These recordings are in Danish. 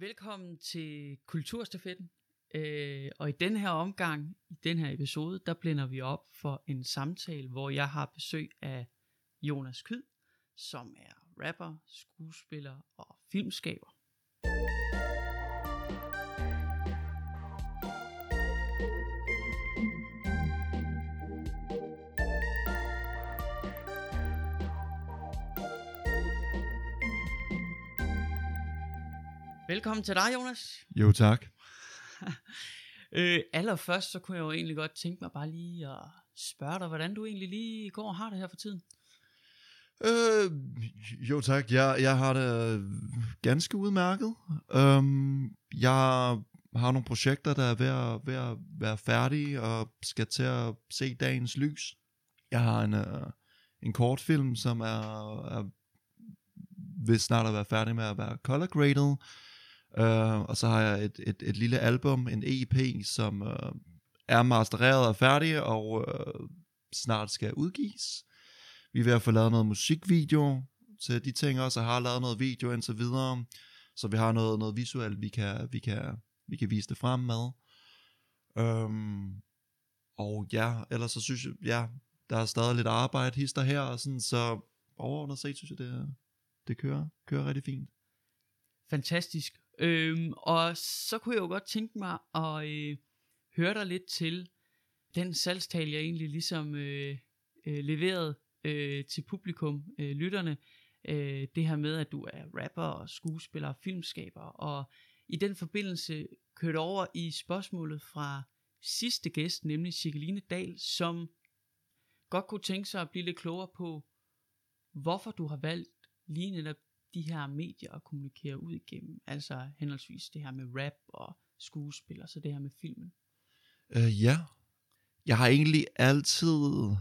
Velkommen til Kulturstafetten. Øh, og i den her omgang, i den her episode, der blænder vi op for en samtale, hvor jeg har besøg af Jonas Kyd, som er rapper, skuespiller og filmskaber. Velkommen til dig, Jonas. Jo, tak. Øh, allerførst, så kunne jeg jo egentlig godt tænke mig bare lige at spørge dig, hvordan du egentlig lige går og har det her for tiden. Øh, jo, tak. Jeg, jeg har det ganske udmærket. Um, jeg har nogle projekter, der er ved at, ved at være færdige og skal til at se dagens lys. Jeg har en, uh, en kortfilm, som er, er vil snart at være færdig med at være color graded. Uh, og så har jeg et, et, et lille album, en EP, som uh, er mastereret og færdig, og uh, snart skal udgives. Vi er ved at få lavet noget musikvideo til de ting også, og har lavet noget video indtil videre, så vi har noget, noget visuelt, vi kan, vi, kan, vi kan vise det frem med. Um, og ja, ellers så synes jeg, ja, der er stadig lidt arbejde, hister her, og sådan, så overordnet set synes jeg, det, det kører, kører rigtig fint. Fantastisk. Øhm, og så kunne jeg jo godt tænke mig at øh, høre dig lidt til den salgstal, jeg egentlig ligesom øh, øh, leverede øh, til publikum, øh, lytterne. Øh, det her med, at du er rapper og skuespiller og filmskaber. Og i den forbindelse kørte over i spørgsmålet fra sidste gæst, nemlig Cirkeline Dahl, som godt kunne tænke sig at blive lidt klogere på, hvorfor du har valgt lige netop de her medier at kommunikere ud igennem, altså henholdsvis det her med rap og skuespil, og så det her med filmen? Øh, ja, jeg har egentlig altid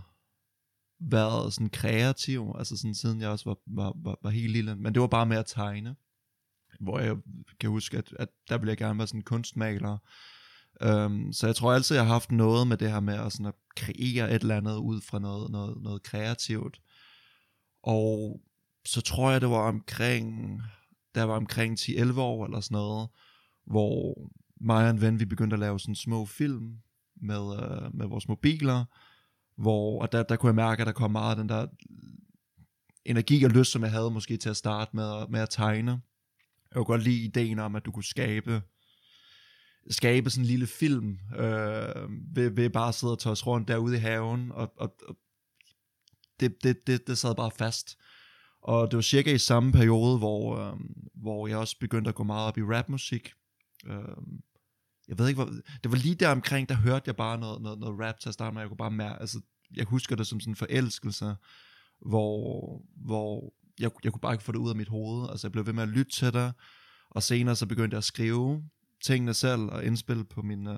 været sådan kreativ, altså sådan siden jeg også var, var, var, var helt lille, men det var bare med at tegne, hvor jeg kan huske, at, at der ville jeg gerne være sådan kunstmaler, um, så jeg tror altid, jeg har haft noget med det her med at, sådan at kreere et eller andet ud fra noget, noget, noget kreativt, og så tror jeg, det var omkring, der var omkring 10-11 år eller sådan noget, hvor mig og en ven, vi begyndte at lave sådan små film med, øh, med vores mobiler, hvor, og der, der kunne jeg mærke, at der kom meget af den der energi og lyst, som jeg havde måske til at starte med, med at tegne. Jeg kunne godt lide ideen om, at du kunne skabe skabe sådan en lille film, øh, ved, ved bare at sidde og tøjse rundt derude i haven, og, og, og det, det, det, det sad bare fast. Og det var cirka i samme periode, hvor, øh, hvor jeg også begyndte at gå meget op i rapmusik. Øh, jeg ved ikke, hvor, det var lige der omkring, der hørte jeg bare noget, noget, noget rap til at starte med. Jeg kunne bare mærke, altså, jeg husker det som sådan en forelskelse, hvor, hvor jeg, jeg kunne bare ikke få det ud af mit hoved. Altså, jeg blev ved med at lytte til det, og senere så begyndte jeg at skrive tingene selv og indspille på min, uh,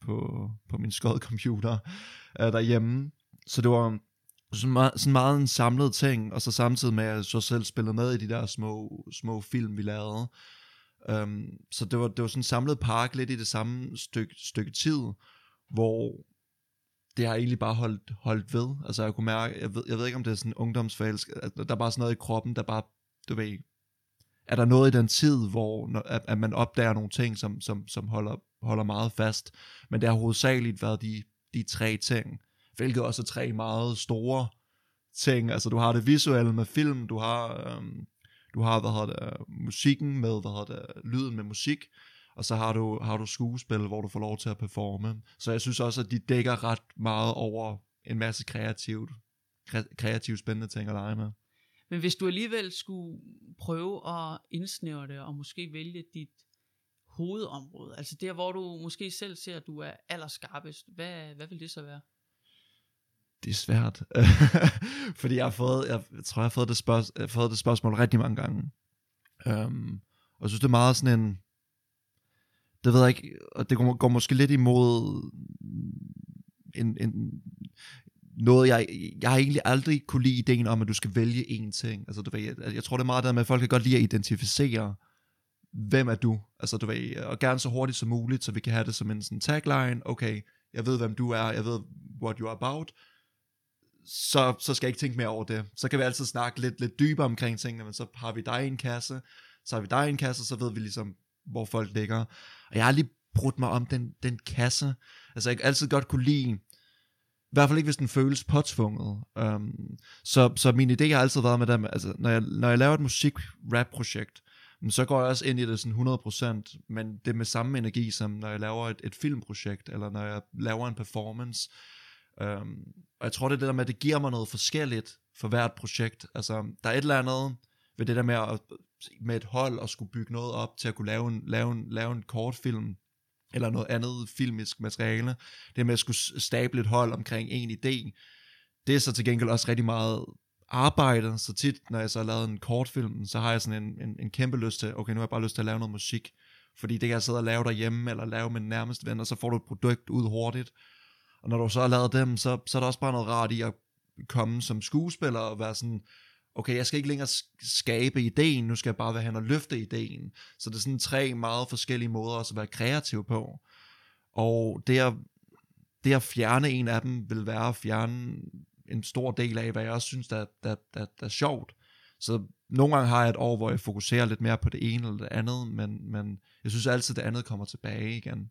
på, på min skodcomputer uh, øh, derhjemme. Så det var, sådan meget, sådan meget en samlet ting, og så samtidig med, at jeg så selv spillede med i de der små, små film, vi lavede. Um, så det var, det var sådan en samlet park lidt i det samme stykke, stykke tid, hvor det har egentlig bare holdt, holdt ved. Altså jeg kunne mærke, jeg ved, jeg ved ikke om det er sådan ungdomsfalsk, at der er bare sådan noget i kroppen, der bare, du ved, er der noget i den tid, hvor at, at man opdager nogle ting, som, som, som holder, holder meget fast, men det har hovedsageligt været de, de tre ting hvilket også er tre meget store ting. Altså du har det visuelle med film, du har, øhm, du har hvad hedder det, musikken med, hvad hedder det, lyden med musik, og så har du, har du skuespil, hvor du får lov til at performe. Så jeg synes også, at de dækker ret meget over en masse kreativt, kreativt spændende ting at lege med. Men hvis du alligevel skulle prøve at indsnævre det, og måske vælge dit hovedområde, altså der, hvor du måske selv ser, at du er allerskarpest, hvad, hvad vil det så være? Det er svært. Fordi jeg har fået, jeg tror, jeg har fået det, spørg, jeg har fået det spørgsmål rigtig mange gange. Um, og jeg synes, det er meget sådan en, det ved jeg ikke, og det går, går måske lidt imod en, en, noget, jeg, jeg har egentlig aldrig kunne lide ideen om, at du skal vælge én ting. Altså, du ved, jeg, jeg tror, det er meget der med, at folk kan godt lide at identificere, hvem er du? Altså, du ved, og gerne så hurtigt som muligt, så vi kan have det som en sådan tagline, okay, jeg ved, hvem du er, jeg ved, what you are about, så, så skal jeg ikke tænke mere over det. Så kan vi altid snakke lidt, lidt dybere omkring tingene, men så har vi dig i en kasse, så har vi dig i en kasse, så ved vi ligesom, hvor folk ligger. Og jeg har lige brudt mig om den, den kasse. Altså, jeg kan altid godt kunne lide, i hvert fald ikke, hvis den føles påtvunget. Um, så, så min idé har altid været med dem, altså, når jeg, når jeg laver et musik-rap-projekt, så går jeg også ind i det sådan 100%, men det er med samme energi, som når jeg laver et, et filmprojekt, eller når jeg laver en performance. Um, og jeg tror, det er det der med, at det giver mig noget forskelligt for hvert projekt. Altså, der er et eller andet ved det der med at med et hold og skulle bygge noget op til at kunne lave en, lave en, lave en kortfilm, eller noget andet filmisk materiale. Det med at skulle stable et hold omkring en idé, det er så til gengæld også rigtig meget arbejde, så tit, når jeg så har lavet en kortfilm, så har jeg sådan en, en, en kæmpe lyst til, okay, nu har jeg bare lyst til at lave noget musik, fordi det kan jeg sidde og lave derhjemme, eller lave med nærmeste ven, og så får du et produkt ud hurtigt. Og når du så har lavet dem, så, så er der også bare noget rart i at komme som skuespiller og være sådan, okay, jeg skal ikke længere skabe ideen, nu skal jeg bare være hen og løfte ideen. Så det er sådan tre meget forskellige måder også at være kreativ på. Og det at, det at fjerne en af dem, vil være at fjerne en stor del af, hvad jeg også synes, der, der, der, der er sjovt. Så nogle gange har jeg et år, hvor jeg fokuserer lidt mere på det ene eller det andet, men, men jeg synes altid, det andet kommer tilbage igen.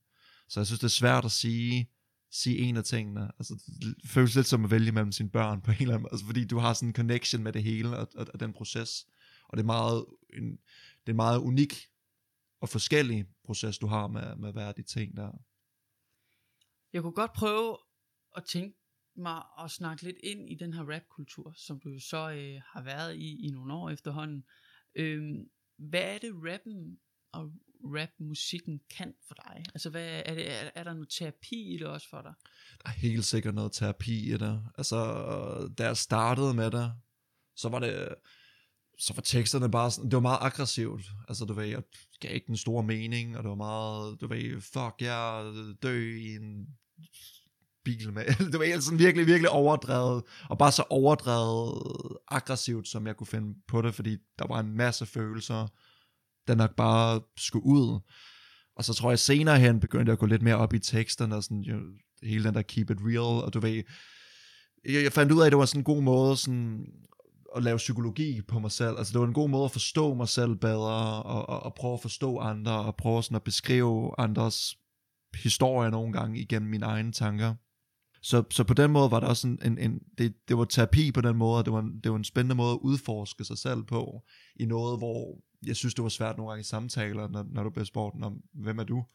Så jeg synes, det er svært at sige, sige en af tingene. Altså, det føles lidt som at vælge mellem sine børn på en eller anden måde, altså, fordi du har sådan en connection med det hele og, og, og den proces. Og det er meget en, det er en meget unik og forskellig proces, du har med, med hver af de ting der. Jeg kunne godt prøve at tænke mig at snakke lidt ind i den her rapkultur, som du jo så øh, har været i i nogle år efterhånden. Øhm, hvad er det rappen og rapmusikken kan for dig? Altså, hvad, er, det, er, er der noget terapi i det også for dig? Der er helt sikkert noget terapi i det. Altså, da jeg startede med det, så var det, så var teksterne bare sådan, det var meget aggressivt. Altså, du ved, jeg gav ikke den store mening, og det var meget, du ved, fuck, jeg dø i en bil med. Det var sådan virkelig, virkelig overdrevet, og bare så overdrevet aggressivt, som jeg kunne finde på det, fordi der var en masse følelser, der nok bare skulle ud. Og så tror jeg senere hen begyndte jeg at gå lidt mere op i teksterne, og sådan, jo, hele den der keep it real, og du ved, jeg, jeg fandt ud af, at det var sådan en god måde sådan, at lave psykologi på mig selv. Altså det var en god måde at forstå mig selv bedre, og, og, og prøve at forstå andre, og prøve sådan at beskrive andres historier nogle gange igennem mine egne tanker. Så, så på den måde var det også en, en, en det, det var terapi på den måde, og det var, en, det var en spændende måde at udforske sig selv på, i noget, hvor jeg synes, det var svært nogle gange i samtaler, når, når du bliver spurgt om, hvem er du?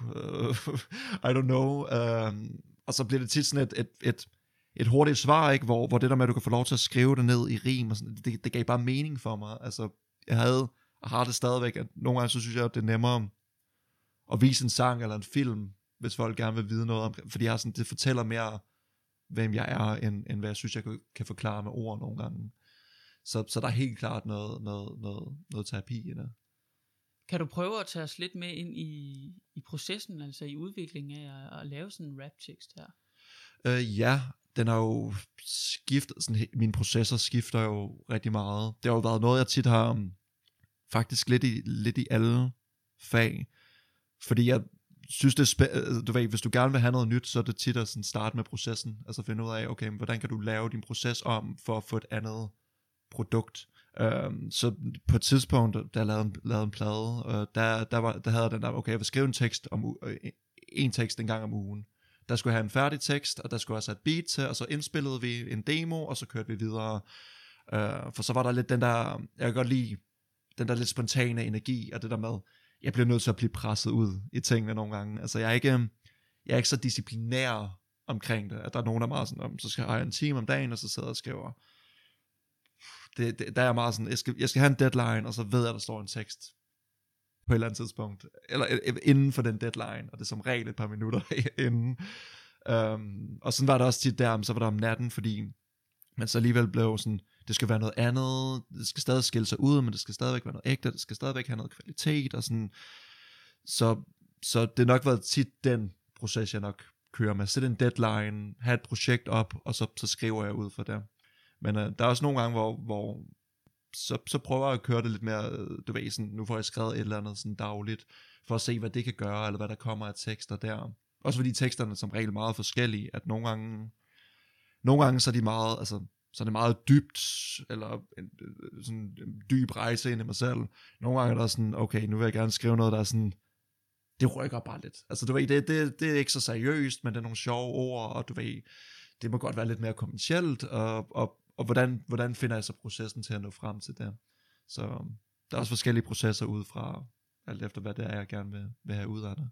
I don't know. Uh, og så bliver det tit sådan et, et, et, et hurtigt svar, ikke? Hvor, hvor det der med, at du kan få lov til at skrive det ned i rim, og sådan, det, det gav bare mening for mig. Altså, jeg havde, og har det stadigvæk, at nogle gange så synes jeg, at det er nemmere at vise en sang eller en film, hvis folk gerne vil vide noget om, fordi jeg sådan, det fortæller mere, hvem jeg er, end, end hvad jeg synes, jeg kan, kan forklare med ord nogle gange. Så, så der er helt klart noget, noget, noget, noget terapi i det. Kan du prøve at tage os lidt med ind i, i processen, altså i udviklingen af at, at lave sådan en rap-tekst her? Øh, ja, den har jo skiftet, sådan, min processer skifter jo rigtig meget. Det har jo været noget, jeg tit har um, faktisk lidt i, lidt i alle fag. Fordi jeg synes, det er spæ- øh, du ved, hvis du gerne vil have noget nyt, så er det tit at sådan starte med processen. Altså finde ud af, okay, hvordan kan du lave din proces om, for at få et andet produkt. Um, så på et tidspunkt, da jeg lavede en, lavede en plade, uh, der, der, var, der havde jeg den der, okay, jeg vil skrive en tekst om, øh, en tekst en gang om ugen. Der skulle jeg have en færdig tekst, og der skulle også have et beat til, og så indspillede vi en demo, og så kørte vi videre. Uh, for så var der lidt den der, jeg kan godt lide, den der lidt spontane energi, og det der med, jeg bliver nødt til at blive presset ud i tingene nogle gange. Altså jeg er ikke, øhm, jeg er ikke så disciplinær omkring det, at der er nogen, der er meget sådan, så skal jeg have en time om dagen, og så sidder jeg og skriver det, det, der er meget sådan, jeg skal, jeg skal have en deadline, og så ved jeg, at der står en tekst på et eller andet tidspunkt, eller inden for den deadline, og det er som regel et par minutter inden. Um, og sådan var det også tit der, så var der om natten, fordi man så alligevel blev sådan, det skal være noget andet, det skal stadig skille sig ud, men det skal stadigvæk være noget ægte, det skal stadigvæk have noget kvalitet, og sådan, så, så det har nok været tit den proces, jeg nok kører med, sætte en deadline, have et projekt op, og så, så skriver jeg ud for det. Men øh, der er også nogle gange, hvor, hvor så, så prøver jeg at køre det lidt mere, øh, du ved, sådan, nu får jeg skrevet et eller andet sådan dagligt, for at se, hvad det kan gøre, eller hvad der kommer af tekster der. Også fordi teksterne er som regel meget forskellige, at nogle gange, nogle gange så er de meget, altså, så er det meget dybt, eller en, øh, sådan en dyb rejse ind i mig selv. Nogle gange er der sådan, okay, nu vil jeg gerne skrive noget, der er sådan, det rykker bare lidt. Altså du ved, det, det, det er ikke så seriøst, men det er nogle sjove ord, og du ved, det må godt være lidt mere kommercielt, og, og, og hvordan, hvordan finder jeg så processen til at nå frem til det? Så der er også forskellige processer ud fra, alt efter hvad det er, jeg gerne vil, vil have ud af det.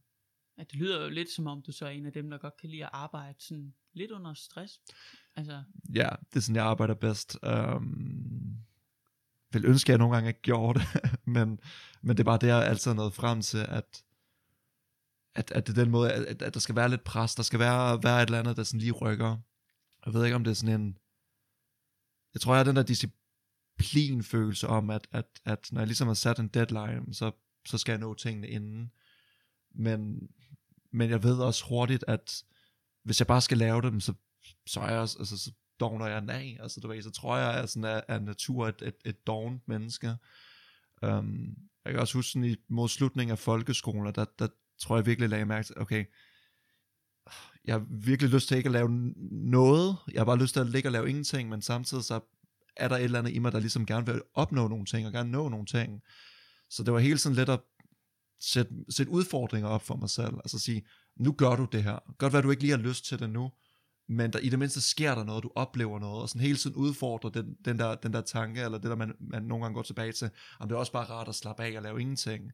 Ja, det lyder jo lidt som om, du så er en af dem, der godt kan lide at arbejde sådan lidt under stress. Altså, Ja, det er sådan, jeg arbejder bedst. Um, vil ønske, at jeg nogle gange ikke gjorde det, men, men det er bare det, jeg altid er nået frem til, at, at, at det er den måde, at, at der skal være lidt pres, der skal være, være et eller andet, der sådan lige rykker. Jeg ved ikke, om det er sådan en, jeg tror, jeg har den der disciplinfølelse om, at, at, at når jeg ligesom har sat en deadline, så, så skal jeg nå tingene inden. Men, men jeg ved også hurtigt, at hvis jeg bare skal lave dem, så, så er jeg også, altså, så dogner jeg af. Altså, du ved, så tror jeg, at jeg sådan er, er natur et, et, et dognet menneske. Um, jeg kan også huske sådan i, mod slutningen af folkeskolen, der, der tror jeg virkelig lagde mærke til, okay, jeg har virkelig lyst til ikke at lave noget, jeg har bare lyst til at ligge og lave ingenting, men samtidig så er der et eller andet i mig, der ligesom gerne vil opnå nogle ting, og gerne nå nogle ting. Så det var hele sådan lidt at sætte, sætte udfordringer op for mig selv, altså sige, nu gør du det her, godt være du ikke lige har lyst til det nu, men der, i det mindste sker der noget, du oplever noget, og sådan hele tiden udfordrer den, den, der, den der tanke, eller det der man, man nogle gange går tilbage til, om det er også bare rart at slappe af og lave ingenting.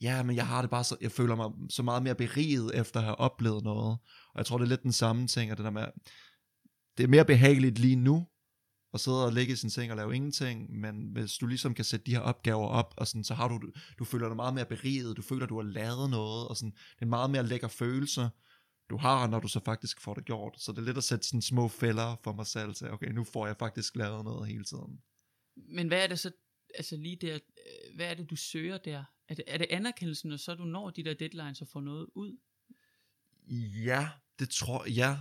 Ja, men jeg har det bare så, jeg føler mig så meget mere beriget efter at have oplevet noget, og jeg tror det er lidt den samme ting, at det der med, det er mere behageligt lige nu, at sidde og ligge i sin seng og lave ingenting, men hvis du ligesom kan sætte de her opgaver op, og sådan, så har du, du føler dig meget mere beriget, du føler, du har lavet noget, og sådan, det er en meget mere lækker følelse, du har, når du så faktisk får det gjort. Så det er lidt at sætte sådan små fælder for mig selv til, okay, nu får jeg faktisk lavet noget hele tiden. men hvad er det så, altså lige der, øh, hvad er det, du søger der? Er det, er det anerkendelsen, og så du når de der deadlines og får noget ud? Ja, det tror jeg. Ja.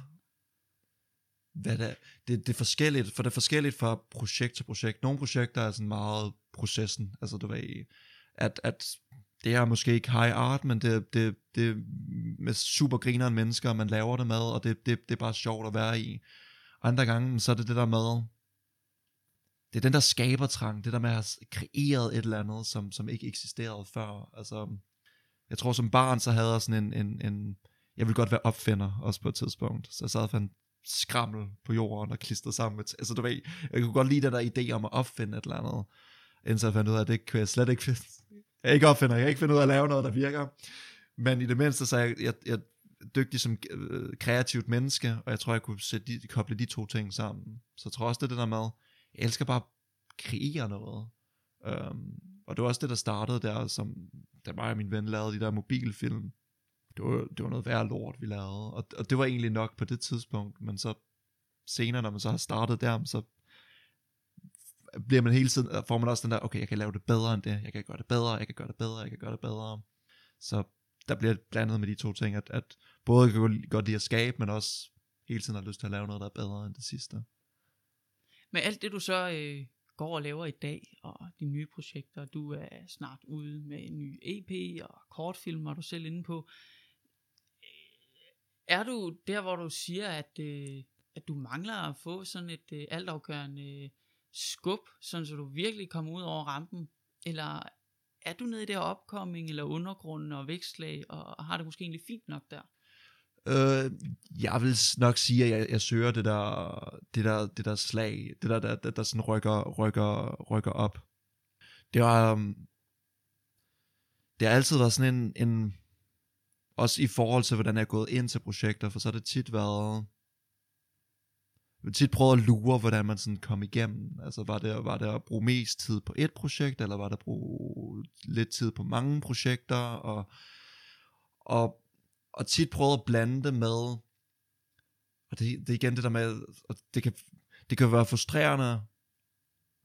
Hvad det, er, det, det er forskelligt, for det er forskelligt fra projekt til projekt. Nogle projekter er sådan meget processen, altså du ved, at, at det er måske ikke high art, men det, det, det er med super grineren mennesker, man laver det med, og det, det, det er bare sjovt at være i. Andre gange, så er det det der med, det er den der skabertrang, det der med at have kreeret et eller andet, som, som ikke eksisterede før. Altså, jeg tror som barn, så havde jeg sådan en, en, en jeg ville godt være opfinder, også på et tidspunkt. Så jeg sad og fandt skrammel på jorden og klistrede sammen med, altså du ved, jeg kunne godt lide den der idé om at opfinde et eller andet, indtil jeg fandt ud af, at det kunne jeg slet ikke finde. Jeg er ikke opfinder, jeg kan ikke finde ud af at lave noget, der virker. Men i det mindste, så er jeg, jeg, jeg er dygtig som øh, kreativt menneske, og jeg tror, jeg kunne sætte de, koble de to ting sammen. Så jeg tror også, det er det der med, jeg elsker bare at kreere noget. Um, og det var også det, der startede der, som da mig og min ven lavede de der mobilfilm. Det var, det var noget værre lort, vi lavede. Og, og det var egentlig nok på det tidspunkt, men så senere, når man så har startet der, så bliver man hele tiden, får man også den der, okay, jeg kan lave det bedre end det, jeg kan gøre det bedre, jeg kan gøre det bedre, jeg kan gøre det bedre. Så der bliver blandet med de to ting, at, at både kan godt lide at skabe, men også hele tiden har lyst til at lave noget, der er bedre end det sidste med alt det du så øh, går og laver i dag, og de nye projekter, du er snart ude med en ny EP og kortfilm, er du selv inde på. Øh, er du der, hvor du siger, at, øh, at du mangler at få sådan et øh, altafgørende øh, skub, sådan så du virkelig kommer ud over rampen? Eller er du nede i det her opkomming, eller undergrunden og vækstlag, og har det måske egentlig fint nok der? Øh, jeg vil nok sige, at jeg, jeg søger det der, det der, det der slag, det der, der, der, der sådan rykker, rykker, rykker op. Det var, um, det har altid været sådan en, en, også i forhold til, hvordan jeg er gået ind til projekter, for så har det tit været, jeg tit prøvet at lure, hvordan man sådan kom igennem. Altså var det, var det at bruge mest tid på et projekt, eller var det at bruge lidt tid på mange projekter, og, og og tit prøvet at blande det med, og det, det er igen det der med, og det kan, det kan være frustrerende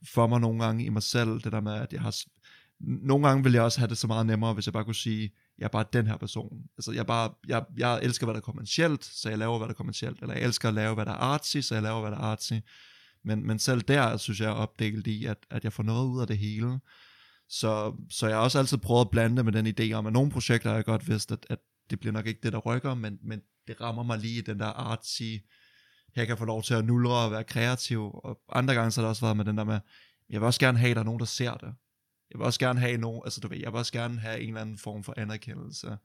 for mig nogle gange i mig selv, det der med, at jeg har, nogle gange vil jeg også have det så meget nemmere, hvis jeg bare kunne sige, jeg er bare den her person. Altså jeg, bare, jeg, jeg elsker, hvad der er kommercielt, så jeg laver, hvad der er kommercielt, eller jeg elsker at lave, hvad der er artsy, så jeg laver, hvad der er artsy. Men, men selv der, synes jeg, er opdelt i, at, at jeg får noget ud af det hele. Så, så jeg har også altid prøvet at blande det med den idé om, at nogle projekter har jeg godt vidst, at, at det bliver nok ikke det, der rykker, men, men det rammer mig lige i den der artsy her kan få lov til at nulre og være kreativ, og andre gange så har det også været med den der med, jeg vil også gerne have, at der er nogen, der ser det. Jeg vil også gerne have nogen, altså du ved, jeg vil også gerne have en eller anden form for anerkendelse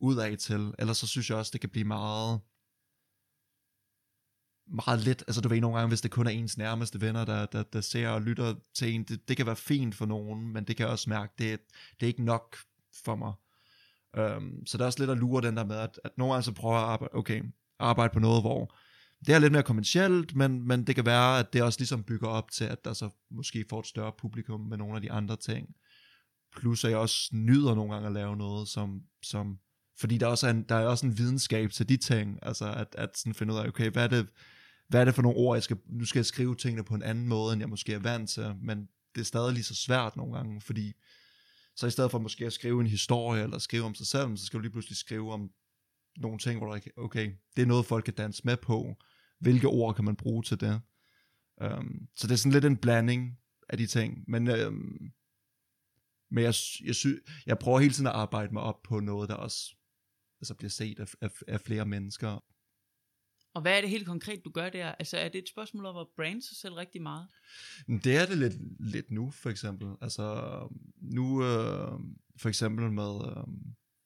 ud af til, ellers så synes jeg også, det kan blive meget, meget let, altså du ved nogle gange, hvis det kun er ens nærmeste venner, der, der, der ser og lytter til en, det, det kan være fint for nogen, men det kan jeg også mærke, det, det er ikke nok for mig. Um, så det er også lidt at lure den der med, at, at nogle gange så prøver at arbejde, okay, arbejde på noget, hvor det er lidt mere kommercielt, men, men det kan være, at det også ligesom bygger op til, at der så måske får et større publikum med nogle af de andre ting. Plus at jeg også nyder nogle gange at lave noget, som, som fordi der, også er en, der er også en videnskab til de ting, altså at, at sådan finde ud af, okay, hvad er det, hvad er det for nogle ord, jeg skal, nu skal jeg skrive tingene på en anden måde, end jeg måske er vant til, men det er stadig lige så svært nogle gange, fordi så i stedet for måske at skrive en historie, eller skrive om sig selv, så skal du lige pludselig skrive om nogle ting, hvor du ikke, okay, det er noget, folk kan danse med på. Hvilke ord kan man bruge til det? Um, så det er sådan lidt en blanding af de ting. Men, um, men jeg, jeg, sy, jeg prøver hele tiden at arbejde mig op på noget, der også altså bliver set af, af, af flere mennesker. Og hvad er det helt konkret, du gør der? Altså er det et spørgsmål om at brande sig selv rigtig meget? Det er det lidt, lidt nu, for eksempel. Altså nu, øh, for eksempel med, øh,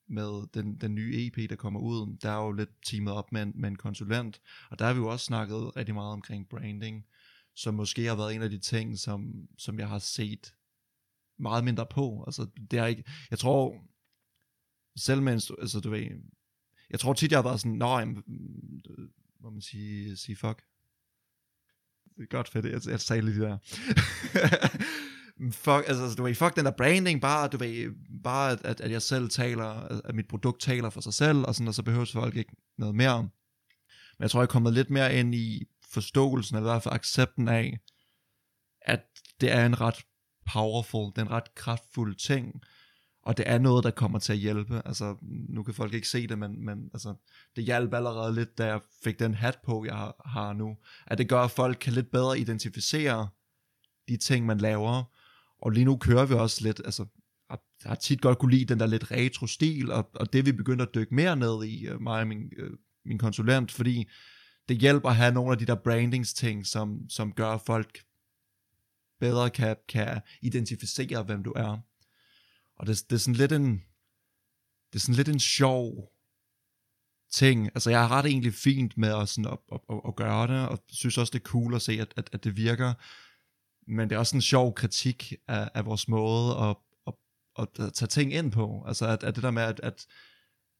med den, den nye EP, der kommer ud, der er jo lidt teamet op med en, med en konsulent, og der har vi jo også snakket rigtig meget omkring branding, som måske har været en af de ting, som, som jeg har set meget mindre på. Altså, det er ikke, jeg tror, selv mens, altså du ved, jeg tror tit, jeg har været sådan, nå, jamen, må man sige, sige fuck. Det er godt fedt, jeg, jeg sagde lige der. fuck, altså, altså, du ved, fuck den der branding, bare, du ved, bare at, at, at jeg selv taler, at mit produkt taler for sig selv, og sådan, og så behøver folk ikke noget mere. Men jeg tror, jeg er kommet lidt mere ind i forståelsen, eller i hvert fald accepten af, at det er en ret powerful, den ret kraftfuld ting, og det er noget, der kommer til at hjælpe. Altså, nu kan folk ikke se det, men, men altså, det hjalp allerede lidt, da jeg fik den hat på, jeg har, har nu. At det gør, at folk kan lidt bedre identificere de ting, man laver. Og lige nu kører vi også lidt, altså, jeg har tit godt kunne lide den der lidt retro-stil, og, og det vi begynder at dykke mere ned i, øh, mig og min, øh, min konsulent, fordi det hjælper at have nogle af de der brandings-ting, som, som gør, at folk bedre kan, kan identificere, hvem du er. Og det, det er sådan lidt en, det er sådan lidt en sjov ting. Altså jeg har ret egentlig fint med at, sådan at, at, at, at gøre det, og synes også det er cool at se, at, at, at det virker. Men det er også en sjov kritik af, af vores måde at, at, at, at tage ting ind på. Altså at, at det der med, at, at,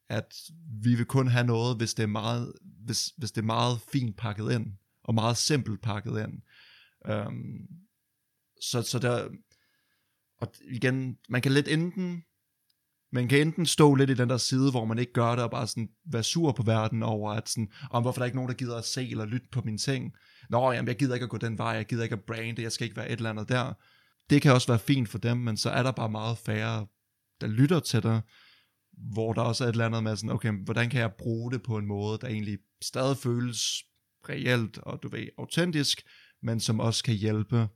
at vi vil kun have noget, hvis det er meget, hvis, hvis det er meget fint pakket ind, og meget simpelt pakket ind. Um, så, så der, og igen, man kan lidt enten, man kan enten stå lidt i den der side, hvor man ikke gør det, og bare sådan være sur på verden over, at sådan, om hvorfor der er ikke nogen, der gider at se eller lytte på mine ting. Nå, jamen, jeg gider ikke at gå den vej, jeg gider ikke at brande, jeg skal ikke være et eller andet der. Det kan også være fint for dem, men så er der bare meget færre, der lytter til dig, hvor der også er et eller andet med sådan, okay, hvordan kan jeg bruge det på en måde, der egentlig stadig føles reelt og du ved, autentisk, men som også kan hjælpe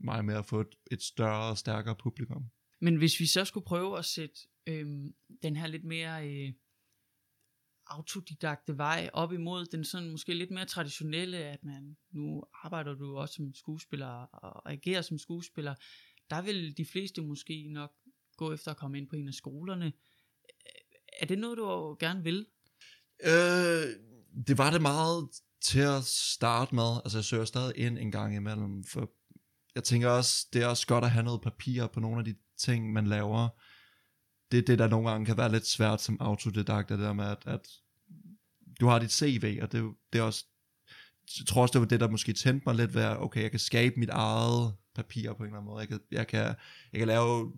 mig med at få et, et større og stærkere publikum. Men hvis vi så skulle prøve at sætte øhm, den her lidt mere øh, autodidakte vej op imod den sådan måske lidt mere traditionelle, at man nu arbejder du også som skuespiller og agerer som skuespiller, der vil de fleste måske nok gå efter at komme ind på en af skolerne. Er det noget, du gerne vil? Øh, det var det meget til at starte med. Altså jeg søger stadig ind en gang imellem, for jeg tænker også, det er også godt at have noget papir på nogle af de ting, man laver. Det er det, der nogle gange kan være lidt svært som autodidakt, det der med, at, at du har dit CV, og det, det er også, jeg tror også, det var det, der måske tændte mig lidt ved, okay, jeg kan skabe mit eget papir på en eller anden måde. Jeg kan, jeg kan, jeg kan lave,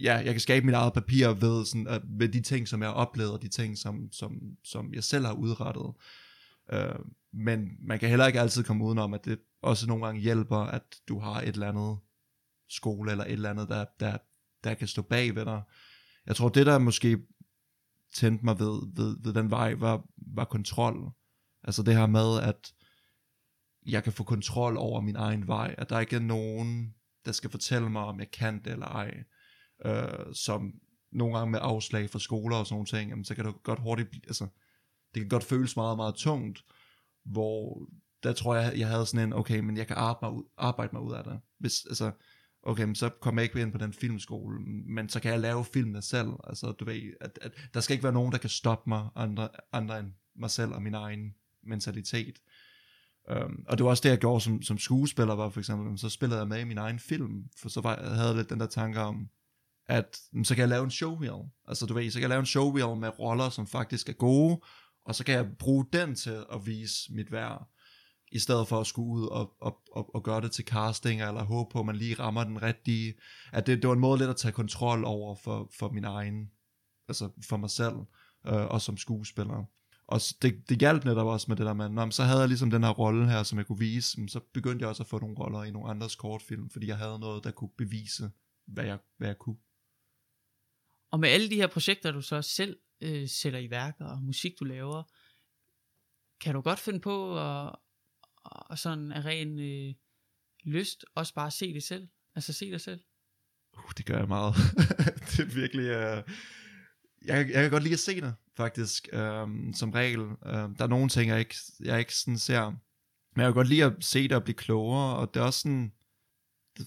ja, jeg kan skabe mit eget papir ved, sådan, at, ved de ting, som jeg har oplevet, og de ting, som, som, som jeg selv har udrettet. Uh, men man kan heller ikke altid komme udenom, at det også nogle gange hjælper, at du har et eller andet skole, eller et eller andet, der, der, der kan stå bag ved dig. Jeg tror, det der måske tændte mig ved, ved, ved den vej, var, var kontrol. Altså det her med, at jeg kan få kontrol over min egen vej, at der ikke er nogen, der skal fortælle mig, om jeg kan det eller ej. Øh, som nogle gange med afslag fra skoler og sådan nogle ting, jamen, så kan det godt hurtigt, altså, det kan godt føles meget, meget tungt, hvor der tror jeg, jeg havde sådan en, okay, men jeg kan arbejde mig ud, arbejde mig ud af det. Hvis, altså, okay, men så kommer jeg ikke ind på den filmskole, men så kan jeg lave filmene selv. Altså, du ved, at, at der skal ikke være nogen, der kan stoppe mig, andre, andre end mig selv og min egen mentalitet. Um, og det var også det, jeg gjorde som, som skuespiller, var for eksempel, så spillede jeg med i min egen film, for så var, jeg havde jeg lidt den der tanke om, at så kan jeg lave en showreel. Altså du ved, så kan jeg lave en showreel med roller, som faktisk er gode, og så kan jeg bruge den til at vise mit værd, i stedet for at skulle ud og, og, og, og gøre det til casting, eller håbe på, at man lige rammer den rigtige. At det, det var en måde lidt at tage kontrol over for, for min egen, altså for mig selv, øh, og som skuespiller. Og det, det hjalp netop også med det der med, når, så havde jeg ligesom den her rolle her, som jeg kunne vise, så begyndte jeg også at få nogle roller i nogle andres kortfilm, fordi jeg havde noget, der kunne bevise, hvad jeg, hvad jeg kunne. Og med alle de her projekter, du så selv øh, sætter i værk, og musik du laver, kan du godt finde på at, og sådan af ren øh, lyst også bare se det selv? Altså se dig selv? Uh, det gør jeg meget. det er virkelig... Uh... Jeg, jeg kan godt lide at se det, faktisk, um, som regel. Uh, der er nogle ting, jeg ikke, jeg ikke sådan ser. Men jeg kan godt lide at se det og blive klogere, og det er også sådan...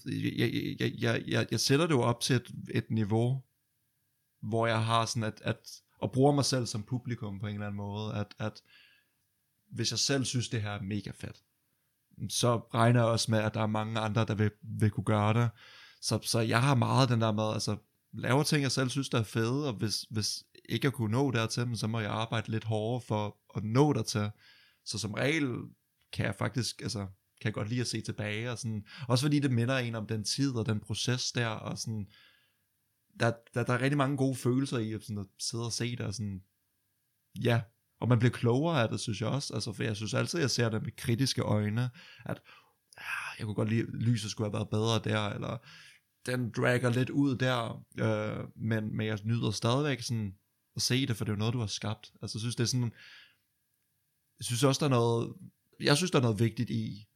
Jeg, jeg, jeg, jeg, jeg sætter det jo op til et, et niveau, hvor jeg har sådan at, at og bruger mig selv som publikum på en eller anden måde, at, at hvis jeg selv synes, det her er mega fedt, så regner jeg også med, at der er mange andre, der vil, vil kunne gøre det. Så, så jeg har meget den der med, altså laver ting, jeg selv synes, der er fede, og hvis, hvis ikke jeg kunne nå dertil, så må jeg arbejde lidt hårdere for at nå dertil. Så som regel kan jeg faktisk, altså, kan jeg godt lide at se tilbage, og sådan, også fordi det minder en om den tid og den proces der, og sådan, der, der, der er rigtig mange gode følelser i sådan at sidde og se det, og sådan, ja, og man bliver klogere af det, synes jeg også, altså, for jeg synes altid, jeg ser det med kritiske øjne, at ah, jeg kunne godt lide, at lyset skulle have været bedre der, eller den dragger lidt ud der, øh, men, men jeg nyder stadigvæk sådan at se det, for det er jo noget, du har skabt. Altså, jeg synes, det er sådan, jeg synes også, der er noget, jeg synes, der er noget vigtigt i,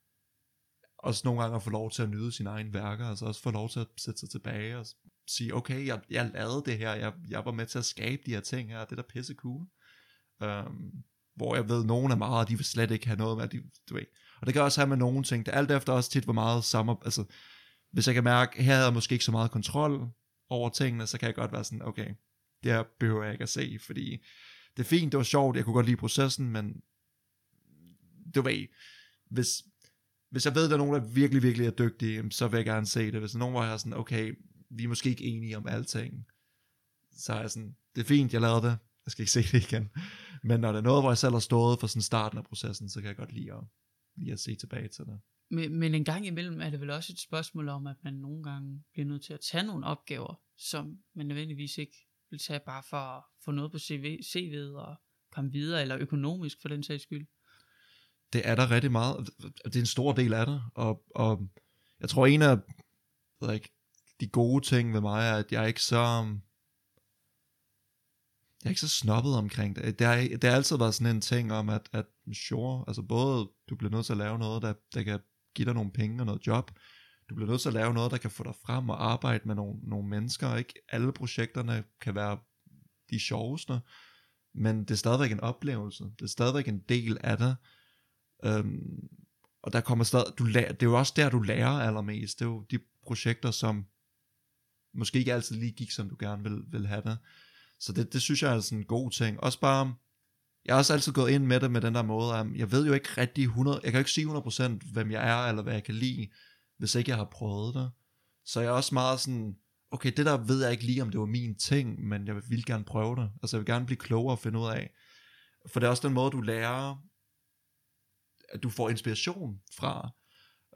også nogle gange at få lov til at nyde sine egne værker, altså også få lov til at sætte sig tilbage og sige, okay, jeg, jeg lavede det her, jeg, jeg var med til at skabe de her ting her, det er da pisse cool. Um, hvor jeg ved, nogen er meget, de vil slet ikke have noget med, de, du ved. Og det kan også have med nogle ting, det er alt efter også tit, hvor meget sammen, altså, hvis jeg kan mærke, her havde jeg måske ikke så meget kontrol over tingene, så kan jeg godt være sådan, okay, det her behøver jeg ikke at se, fordi det er fint, det var sjovt, jeg kunne godt lide processen, men du ved, hvis, hvis jeg ved, at der er nogen, der virkelig, virkelig er dygtige, så vil jeg gerne se det. Hvis der er nogen, hvor jeg er sådan, okay, vi er måske ikke enige om alting, så er jeg sådan, det er fint, jeg lavede det, jeg skal ikke se det igen. Men når det er noget, hvor jeg selv har stået for sådan starten af processen, så kan jeg godt lide at, lide at se tilbage til det. Men, men en gang imellem er det vel også et spørgsmål om, at man nogle gange bliver nødt til at tage nogle opgaver, som man nødvendigvis ikke vil tage bare for at få noget på CV, CV'et og komme videre, eller økonomisk for den sags skyld. Det er der rigtig meget. Det er en stor del af det, og, og jeg tror en af like, de gode ting ved mig er, at jeg er ikke så øhm, jeg er ikke så snobbet omkring det. Det har, det har altid været sådan en ting om, at, at sure, altså både du bliver nødt til at lave noget, der, der kan give dig nogle penge og noget job, du bliver nødt til at lave noget, der kan få dig frem og arbejde med nogle, nogle mennesker, ikke? Alle projekterne kan være de sjoveste, men det er stadigvæk en oplevelse, det er stadigvæk en del af det, øhm, og der kommer stadig, du lærer, det er jo også der, du lærer allermest, det er jo de projekter, som måske ikke altid lige gik, som du gerne vil, vil have det, så det, det synes jeg er sådan en god ting. Også bare, jeg har også altid gået ind med det med den der måde, at jeg ved jo ikke rigtig 100, jeg kan jo ikke sige 100% hvem jeg er, eller hvad jeg kan lide, hvis ikke jeg har prøvet det. Så jeg er også meget sådan, okay, det der ved jeg ikke lige, om det var min ting, men jeg vil gerne prøve det. Altså jeg vil gerne blive klogere og finde ud af. For det er også den måde, du lærer, at du får inspiration fra.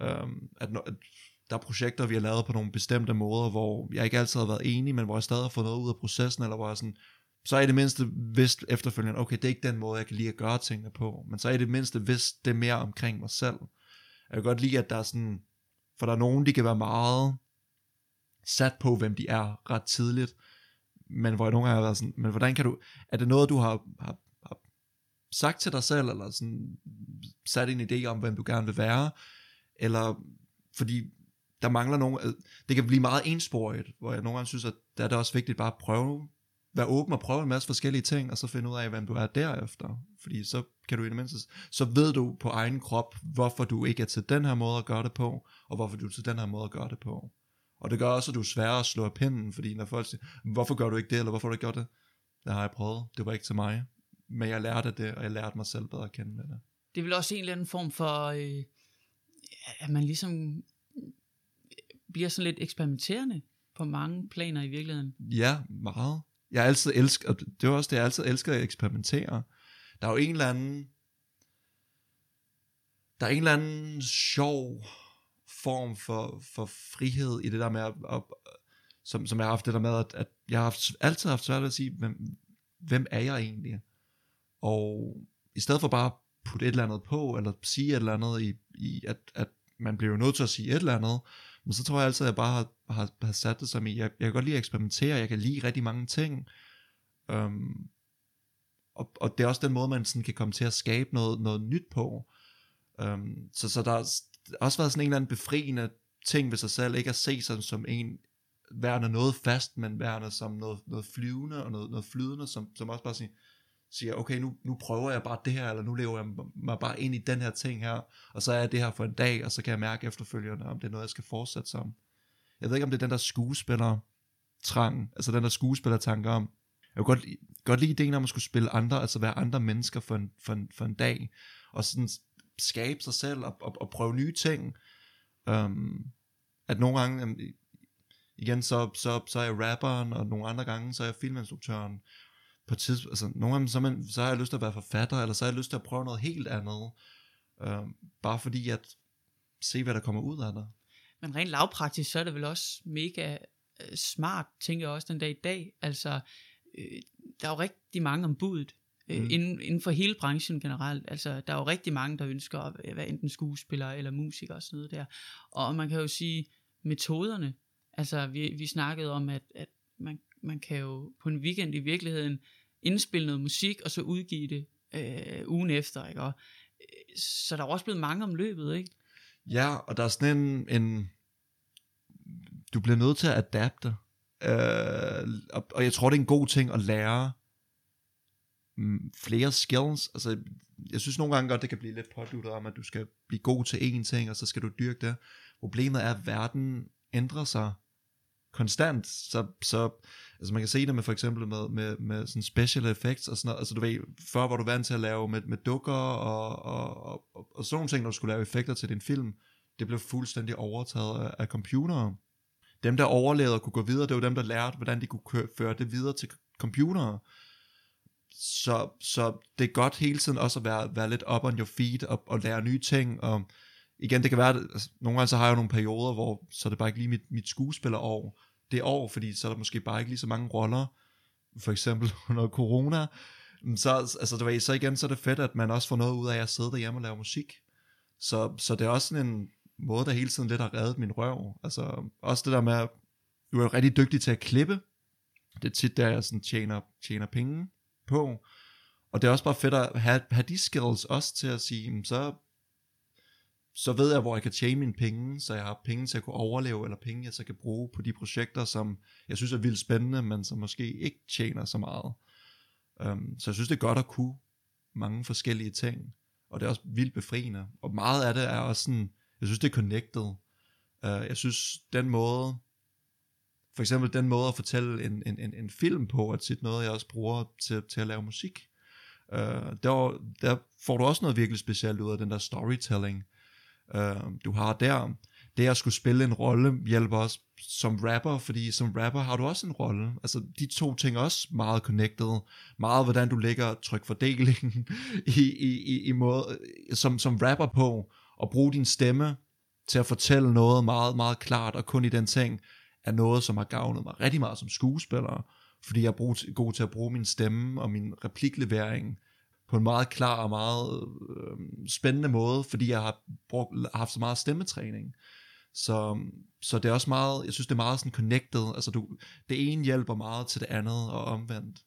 Øhm, at, når, at der er projekter, vi har lavet på nogle bestemte måder, hvor jeg ikke altid har været enig, men hvor jeg stadig har fået noget ud af processen, eller hvor jeg sådan, så er i det mindste vidst efterfølgende, okay, det er ikke den måde, jeg kan lide at gøre tingene på, men så er i det mindste vidst det mere omkring mig selv. Jeg kan godt lide, at der er sådan, for der er nogen, de kan være meget sat på, hvem de er ret tidligt, men hvor jeg nogle gange har været sådan, men hvordan kan du, er det noget, du har, har, har sagt til dig selv, eller sådan sat en idé om, hvem du gerne vil være, eller fordi der mangler nogen, det kan blive meget ensporet, hvor jeg nogle gange synes, at der er det også vigtigt bare at prøve, være åben og prøve en masse forskellige ting, og så finde ud af, hvem du er derefter. fordi så kan du i det mindste, så ved du på egen krop, hvorfor du ikke er til den her måde at gøre det på, og hvorfor du er til den her måde at gøre det på. Og det gør også, at du er sværere at slå af pinden, fordi når folk siger, hvorfor gør du ikke det, eller hvorfor har du ikke gjort det? Det har jeg prøvet, det var ikke til mig. Men jeg lærte det, og jeg lærte mig selv bedre at kende med det. Det er vel også en eller anden form for, øh, at man ligesom bliver sådan lidt eksperimenterende på mange planer i virkeligheden. Ja, meget. Jeg altid elsker, og det var også det, jeg altid elsker at eksperimentere. Der er jo en eller anden, der er en eller anden sjov form for, for frihed i det der med at, at som, som jeg har haft det der med, at, at jeg har haft, altid haft svært ved at sige, hvem, hvem er jeg egentlig? Og i stedet for bare at putte et eller andet på, eller sige et eller andet i, i at, at man bliver jo nødt til at sige et eller andet, men så tror jeg altid, at jeg bare har, har, har sat det som i, jeg, jeg kan godt lide at eksperimentere, jeg kan lide rigtig mange ting, um, og, og det er også den måde, man sådan kan komme til at skabe noget, noget nyt på. Um, så, så der har også været sådan en eller anden befriende ting ved sig selv, ikke at se sig som en, værende noget fast, men værende som noget, noget flyvende og noget, noget flydende, som, som også bare siger, siger, okay, nu, nu prøver jeg bare det her, eller nu lever jeg mig bare ind i den her ting her, og så er jeg det her for en dag, og så kan jeg mærke efterfølgende, om det er noget, jeg skal fortsætte som. Jeg ved ikke, om det er den der skuespiller trang, altså den der skuespiller tanke om, jeg kunne godt, godt lide ideen om at skulle spille andre, altså være andre mennesker for en, for en, for en dag, og sådan skabe sig selv og, og, og prøve nye ting. Um, at nogle gange, igen, så, så, så er jeg rapperen, og nogle andre gange, så er jeg filminstruktøren. På tids, altså, nogle gange, så, man, så har jeg lyst til at være forfatter, eller så har jeg lyst til at prøve noget helt andet. Øh, bare fordi at se, hvad der kommer ud af det. Men rent lavpraktisk, så er det vel også mega øh, smart, tænker jeg også den dag i dag. Altså, øh, der er jo rigtig mange om budet, øh, mm. inden, inden for hele branchen generelt. Altså, der er jo rigtig mange, der ønsker at være enten skuespiller eller musiker og sådan noget der. Og man kan jo sige, metoderne, Altså, vi, vi snakkede om, at, at man, man kan jo på en weekend i virkeligheden indspille noget musik, og så udgive det øh, ugen efter, ikke? Og, øh, så der er også blevet mange om løbet, ikke? Ja, og der er sådan en, en du bliver nødt til at adapte, øh, og, og jeg tror, det er en god ting at lære mm, flere skills, altså jeg synes nogle gange godt, det kan blive lidt påduttet om, at du skal blive god til én ting, og så skal du dyrke det. Problemet er, at verden ændrer sig konstant, så, så altså man kan se det med for eksempel med, med, med sådan special effects og sådan noget, altså du ved, før var du vant til at lave med, med dukker og, og, og, og, og sådan nogle ting, når du skulle lave effekter til din film, det blev fuldstændig overtaget af, af computere. Dem, der overlevede og kunne gå videre, det var dem, der lærte, hvordan de kunne køre, føre det videre til computere. Så, så det er godt hele tiden også at være, være lidt up on your feet og, og lære nye ting, og igen, det kan være, altså, nogle gange så har jeg jo nogle perioder, hvor så er det bare ikke lige mit, mit skuespillerår, det år, fordi så er der måske bare ikke lige så mange roller, for eksempel under corona, så, altså, det var, så igen, så er det fedt, at man også får noget ud af at sidde derhjemme og lave musik. Så, så det er også sådan en måde, der hele tiden lidt har reddet min røv. Altså, også det der med, at du er rigtig dygtig til at klippe. Det er tit, der jeg sådan tjener, tjener penge på. Og det er også bare fedt at have, have de skills også til at sige, så så ved jeg, hvor jeg kan tjene mine penge, så jeg har penge til at kunne overleve, eller penge, jeg så kan bruge på de projekter, som jeg synes er vildt spændende, men som måske ikke tjener så meget. Um, så jeg synes, det er godt at kunne mange forskellige ting, og det er også vildt befriende. Og meget af det er også sådan, jeg synes, det er connected. Uh, jeg synes, den måde, for eksempel den måde at fortælle en, en, en, en film på, at tit noget, jeg også bruger til, til at lave musik. Uh, der, der får du også noget virkelig specielt ud af den der storytelling øh, du har der. Det at skulle spille en rolle hjælper også som rapper, fordi som rapper har du også en rolle. Altså de to ting er også meget connected. Meget hvordan du lægger trykfordelingen i, i, i, i måde, øh, som, som rapper på, og bruge din stemme til at fortælle noget meget, meget klart, og kun i den ting, er noget, som har gavnet mig rigtig meget som skuespiller, fordi jeg er god til at bruge min stemme og min repliklevering på en meget klar og meget øh, spændende måde, fordi jeg har brugt, haft så meget stemmetræning. Så, så det er også meget, jeg synes det er meget sådan connected, altså du, det ene hjælper meget til det andet og omvendt.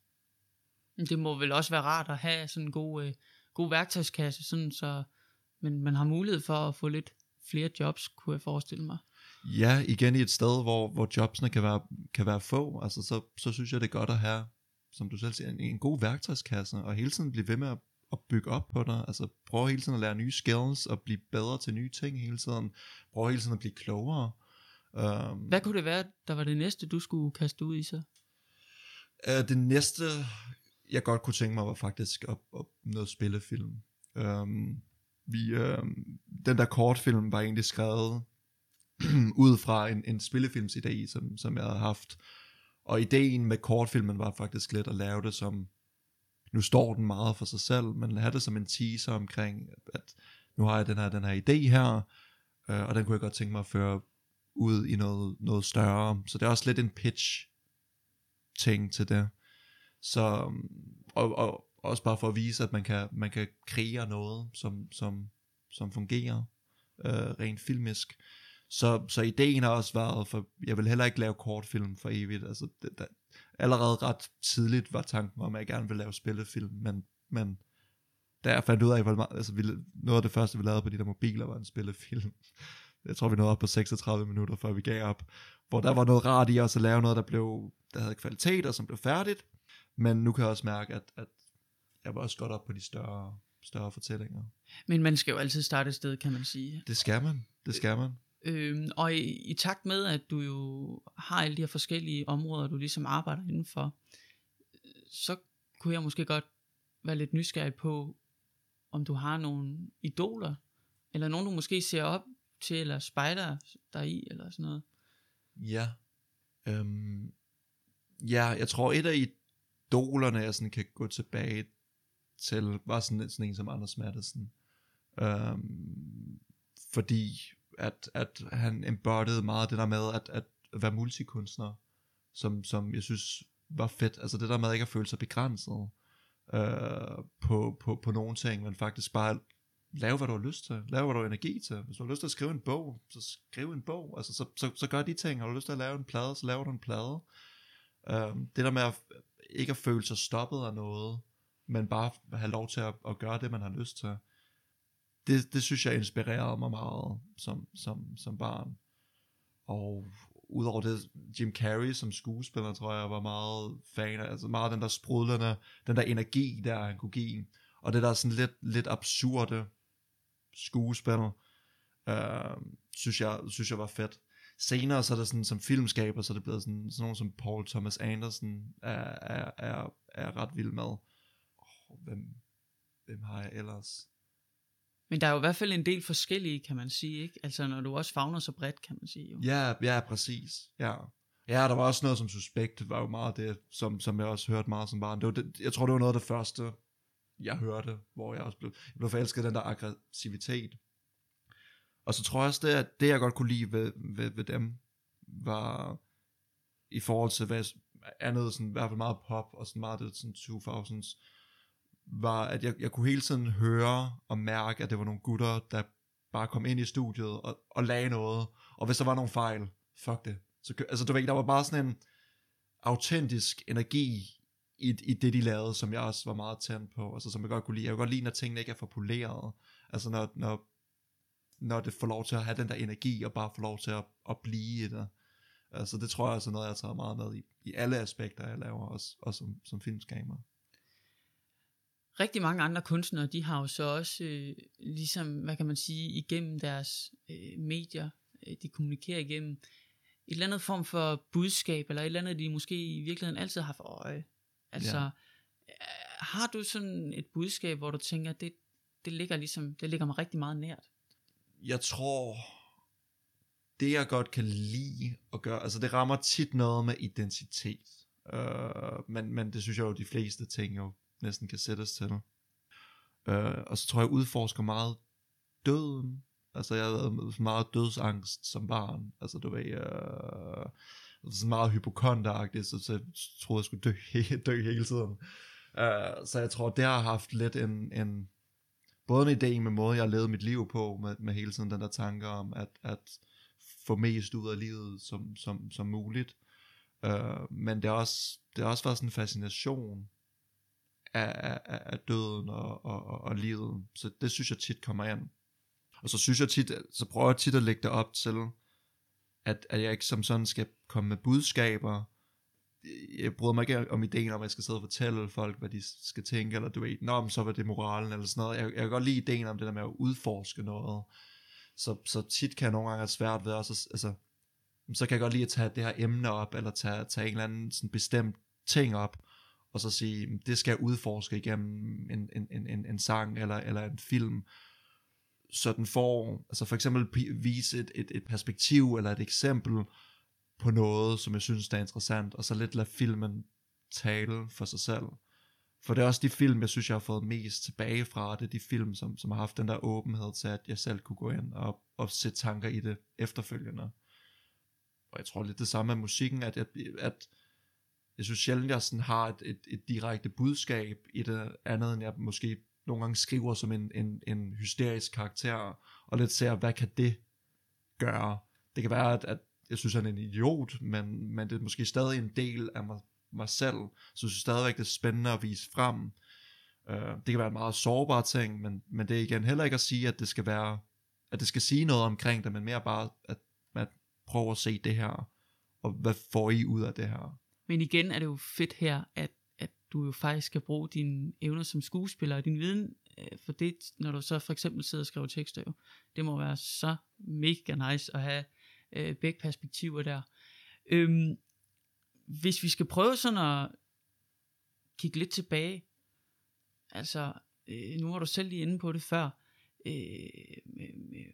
Det må vel også være rart at have sådan en god, øh, god værktøjskasse, sådan så men man har mulighed for at få lidt flere jobs, kunne jeg forestille mig. Ja, igen i et sted, hvor, hvor jobsene kan være, kan være få, altså så, så synes jeg det er godt at have som du selv siger, en, en god værktøjskasse, og hele tiden blive ved med at, at bygge op på det. Altså prøv hele tiden at lære nye skills og blive bedre til nye ting hele tiden. Prøv hele tiden at blive klogere. Um, Hvad kunne det være, der var det næste, du skulle kaste ud i så? Uh, det næste, jeg godt kunne tænke mig, var faktisk op, op noget spillefilm. Um, vi, um, den der kortfilm var egentlig skrevet ud fra en, en spillefilmsidé, som, som jeg havde haft. Og ideen med kortfilmen var faktisk lidt at lave det som, nu står den meget for sig selv, men have det som en teaser omkring, at nu har jeg den her, den her idé her, øh, og den kunne jeg godt tænke mig at føre ud i noget, noget større. Så det er også lidt en pitch ting til det. Så, og, og også bare for at vise, at man kan, man kan kreere noget, som, som, som fungerer øh, rent filmisk. Så, så ideen har også været, for jeg vil heller ikke lave kortfilm for evigt. Altså, det, der, allerede ret tidligt var tanken om, at jeg gerne ville lave spillefilm, men, men da jeg fandt ud af, hvor meget, altså vi, noget af det første, vi lavede på de der mobiler, var en spillefilm. Jeg tror, vi nåede op på 36 minutter, før vi gav op. Hvor der var noget rart i også at lave noget, der, blev, der havde kvalitet, og som blev færdigt. Men nu kan jeg også mærke, at, at jeg var også godt op på de større, større fortællinger. Men man skal jo altid starte et sted, kan man sige. Det skal man. Det skal man. Øhm, og i, i takt med, at du jo har alle de her forskellige områder, du ligesom arbejder indenfor, så kunne jeg måske godt være lidt nysgerrig på, om du har nogle idoler, eller nogen du måske ser op til, eller spejder dig i, eller sådan noget. Ja. Øhm, ja, jeg tror et af idolerne, jeg sådan kan gå tilbage til, var sådan, sådan en som Anders Madsen. Øhm, fordi at, at han embodied meget det der med at, at være multikunstner, som, som jeg synes var fedt. Altså det der med ikke at føle sig begrænset øh, på, på, på nogle ting, men faktisk bare lave, hvad du har lyst til. Lave, hvad du har energi til. Hvis du har lyst til at skrive en bog, så skriv en bog. Altså, så, så, så gør de ting. Har du lyst til at lave en plade, så laver du en plade. Øh, det der med at, ikke at føle sig stoppet af noget, men bare have lov til at, at gøre det, man har lyst til det, det synes jeg inspirerede mig meget som, som, som barn. Og udover det, Jim Carrey som skuespiller, tror jeg, var meget fan af, altså meget den der sprudlende, den der energi, der han kunne give. Og det der sådan lidt, lidt absurde skuespil, øh, synes, jeg, synes jeg var fedt. Senere så er det sådan, som filmskaber, så er det blevet sådan, sådan nogen som Paul Thomas Anderson er, er, er, er ret vild med. Oh, hvem, hvem har jeg ellers? Men der er jo i hvert fald en del forskellige, kan man sige, ikke? Altså når du også fagner så bredt, kan man sige. Jo. Ja, ja, præcis. Ja. Ja, der var også noget som Suspekt, var jo meget det, som, som jeg også hørte meget som barn. Det var det, jeg tror, det var noget af det første, jeg hørte, hvor jeg også blev, jeg blev forelsket den der aggressivitet. Og så tror jeg også, det, at det jeg godt kunne lide ved, ved, ved dem, var i forhold til hvad andet, sådan, i hvert fald meget pop, og sådan meget det sådan 2000's, var, at jeg, jeg kunne hele tiden høre og mærke, at det var nogle gutter, der bare kom ind i studiet og, og lagde noget. Og hvis der var nogle fejl, fuck det. Så, altså du ved, der var bare sådan en autentisk energi i, i det, de lavede, som jeg også var meget tændt på, altså som jeg godt kunne lide. Jeg kunne godt lide, når tingene ikke er for poleret. Altså når, når, når det får lov til at have den der energi, og bare får lov til at, at blive i det. Altså det tror jeg er altså noget, jeg tager meget med i, i alle aspekter, jeg laver, også, også som, som filmskamer rigtig mange andre kunstnere, de har jo så også, øh, ligesom, hvad kan man sige, igennem deres øh, medier, øh, de kommunikerer igennem, et eller andet form for budskab, eller et eller andet, de måske i virkeligheden altid har for øje. Altså, ja. Øh, har du sådan et budskab, hvor du tænker, det, det ligger ligesom, det ligger mig rigtig meget nært? Jeg tror, det jeg godt kan lide at gøre, altså det rammer tit noget med identitet. Uh, men, men det synes jeg jo, de fleste ting jo næsten kan sættes til. Øh, og så tror jeg, jeg udforsker meget døden. Altså jeg havde meget dødsangst som barn. Altså du ved, øh, så meget hypokonteragtigt, så, så jeg troede, jeg skulle dø, dø hele tiden. Uh, så jeg tror, det har haft lidt en, en både en idé med måde, jeg har levet mit liv på, med, med hele tiden den der tanke om, at, at få mest ud af livet som, som, som muligt. Uh, men det har også, det har også været sådan en fascination af, af, af døden og, og, og, og livet. Så det synes jeg tit kommer ind. Og så synes jeg tit, så prøver jeg tit at lægge det op til, at, at jeg ikke som sådan skal komme med budskaber. jeg bryder mig ikke om ideen om, at jeg skal sidde og fortælle folk, hvad de skal tænke, eller du ved, nå, men så var det moralen, eller sådan noget. Jeg, jeg kan godt lide ideen om det der med at udforske noget. Så, så tit kan jeg nogle gange have svært ved også, altså, så kan jeg godt lide at tage det her emne op, eller tage, tage en eller anden sådan bestemt ting op, og så sige, det skal jeg udforske igennem en, en, en, en, en sang, eller, eller en film, så den får, altså for eksempel vise et, et, et perspektiv, eller et eksempel, på noget, som jeg synes der er interessant, og så lidt lade filmen tale for sig selv. For det er også de film, jeg synes, jeg har fået mest tilbage fra. Det er de film, som, som har haft den der åbenhed til, at jeg selv kunne gå ind og, og sætte tanker i det efterfølgende. Og jeg tror lidt det samme med musikken, at jeg, at jeg synes sjældent, jeg sådan har et, et, et direkte budskab i det andet, end jeg måske nogle gange skriver som en, en, en hysterisk karakter, og lidt ser, hvad kan det gøre? Det kan være, at, at jeg synes, han er en idiot, men, men det er måske stadig en del af mig, mig selv, så jeg synes stadigvæk, det er spændende at vise frem. Uh, det kan være en meget sårbar ting, men, men det er igen heller ikke at sige, at det skal være, at det skal sige noget omkring det, men mere bare, at man prøver at se det her, og hvad får I ud af det her? Men igen er det jo fedt her, at, at du jo faktisk skal bruge dine evner som skuespiller, og din viden øh, for det, når du så for eksempel sidder og skriver tekster jo, det må være så mega nice at have øh, begge perspektiver der. Øhm, hvis vi skal prøve sådan at kigge lidt tilbage, altså øh, nu var du selv lige inde på det før, øh, med, med,